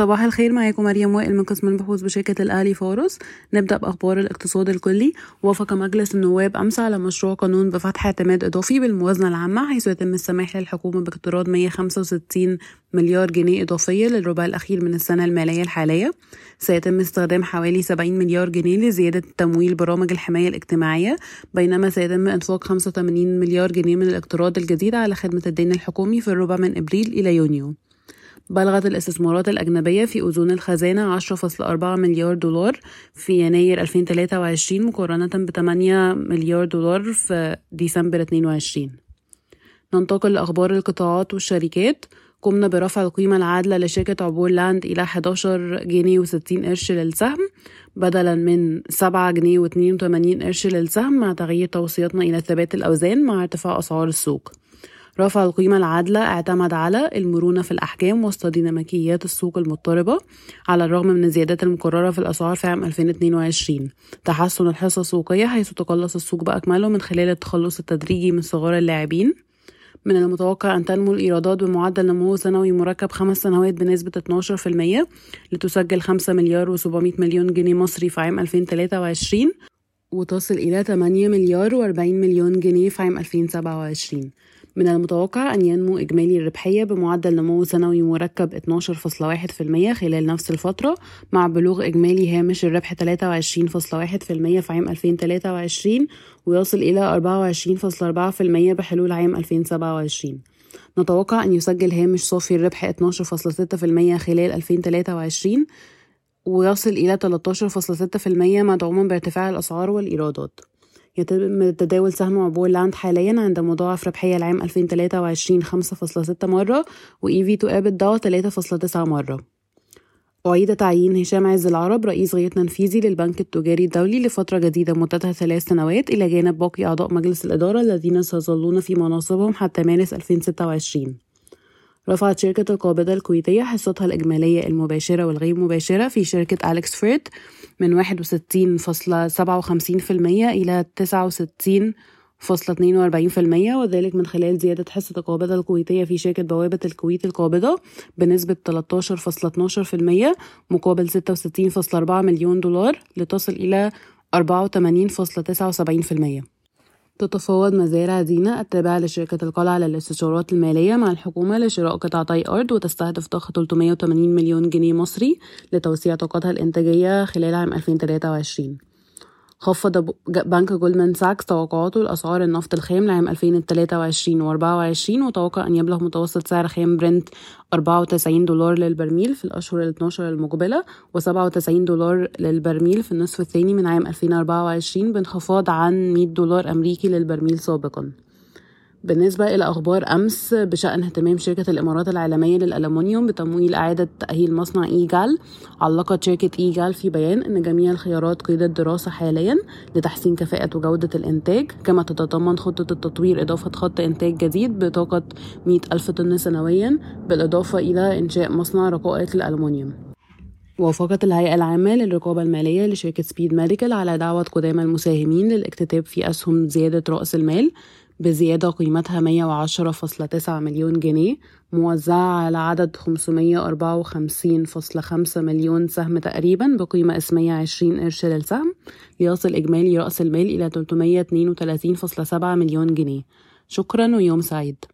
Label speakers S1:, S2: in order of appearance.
S1: صباح الخير معاكم مريم وائل من قسم البحوث بشركة الأهلي فارس نبدأ بأخبار الاقتصاد الكلي. وافق مجلس النواب أمس على مشروع قانون بفتح اعتماد إضافي بالموازنة العامة حيث يتم السماح للحكومة باقتراض 165 مليار جنيه إضافية للربع الأخير من السنة المالية الحالية. سيتم استخدام حوالي 70 مليار جنيه لزيادة تمويل برامج الحماية الاجتماعية بينما سيتم إنفاق 85 مليار جنيه من الاقتراض الجديد على خدمة الدين الحكومي في الربع من إبريل إلى يونيو. بلغت الاستثمارات الأجنبية في أذون الخزانة 10.4 مليار دولار في يناير 2023 مقارنة ب 8 مليار دولار في ديسمبر 22 ننتقل لأخبار القطاعات والشركات. قمنا برفع القيمة العادلة لشركة عبور لاند إلى 11 جنيه و60 قرش للسهم بدلا من 7 جنيه و82 قرش للسهم مع تغيير توصياتنا إلى ثبات الأوزان مع ارتفاع أسعار السوق. رفع القيمة العادلة اعتمد على المرونة في الأحكام وسط ديناميكيات السوق المضطربة على الرغم من الزيادات المكررة في الأسعار في عام 2022 تحسن الحصة السوقية حيث تقلص السوق بأكمله من خلال التخلص التدريجي من صغار اللاعبين. من المتوقع أن تنمو الإيرادات بمعدل نمو سنوي مركب خمس سنوات بنسبة 12% لتسجل 5 مليار و700 مليون جنيه مصري في عام 2023 وتصل إلى 8 مليار و40 مليون جنيه في عام 2027 من المتوقع أن ينمو إجمالي الربحية بمعدل نمو سنوي مركب 12.1% خلال نفس الفترة مع بلوغ إجمالي هامش الربح 23.1% في عام 2023 ويصل إلى 24.4% بحلول عام 2027 نتوقع أن يسجل هامش صافي الربح 12.6% خلال 2023 ويصل إلى 13.6% مدعوما بارتفاع الأسعار والإيرادات. يتم تداول سهم عبور لاند حاليا عند مضاعف ربحية العام 2023 5.6 مرة و EV to EBITDA 3.9 مرة. أعيد تعيين هشام عز العرب رئيس غير تنفيذي للبنك التجاري الدولي لفترة جديدة مدتها ثلاث سنوات إلى جانب باقي أعضاء مجلس الإدارة الذين سيظلون في مناصبهم حتى مارس 2026 رفعت شركة القابضة الكويتية حصتها الإجمالية المباشرة والغير مباشرة في شركة أليكس فيرت من 61.57% إلى 69.42% وذلك من خلال زيادة حصة القابضة الكويتية في شركة بوابة الكويت القابضة بنسبة 13.12% مقابل 66.4 مليون دولار لتصل إلى 84.79% تتفاوض مزارع دينا التابعة لشركة القلعة للاستشارات المالية مع الحكومة لشراء قطعتي أرض وتستهدف ضخ 380 مليون جنيه مصري لتوسيع طاقتها الإنتاجية خلال عام 2023 خفض بنك جولدمان ساكس توقعاته لأسعار النفط الخام لعام 2023 و 24 وتوقع أن يبلغ متوسط سعر خام برنت 94 دولار للبرميل في الأشهر ال 12 المقبلة و 97 دولار للبرميل في النصف الثاني من عام 2024 بانخفاض عن 100 دولار أمريكي للبرميل سابقاً. بالنسبة إلى أخبار أمس بشأن اهتمام شركة الإمارات العالمية للألمنيوم بتمويل إعادة تأهيل مصنع إيجال علقت شركة إيجال في بيان أن جميع الخيارات قيد الدراسة حاليا لتحسين كفاءة وجودة الإنتاج كما تتضمن خطة التطوير إضافة خط إنتاج جديد بطاقة 100 ألف طن سنويا بالإضافة إلى إنشاء مصنع رقائق الألمنيوم وافقت الهيئة العامة للرقابة المالية لشركة سبيد ميديكال على دعوة قدامى المساهمين للاكتتاب في أسهم زيادة رأس المال بزيادة قيمتها 110.9 مليون جنيه موزعة على عدد 554.5 مليون سهم تقريبا بقيمة اسمية 20 قرش للسهم ليصل إجمالي رأس المال إلى 332.7 مليون جنيه. شكرا ويوم سعيد.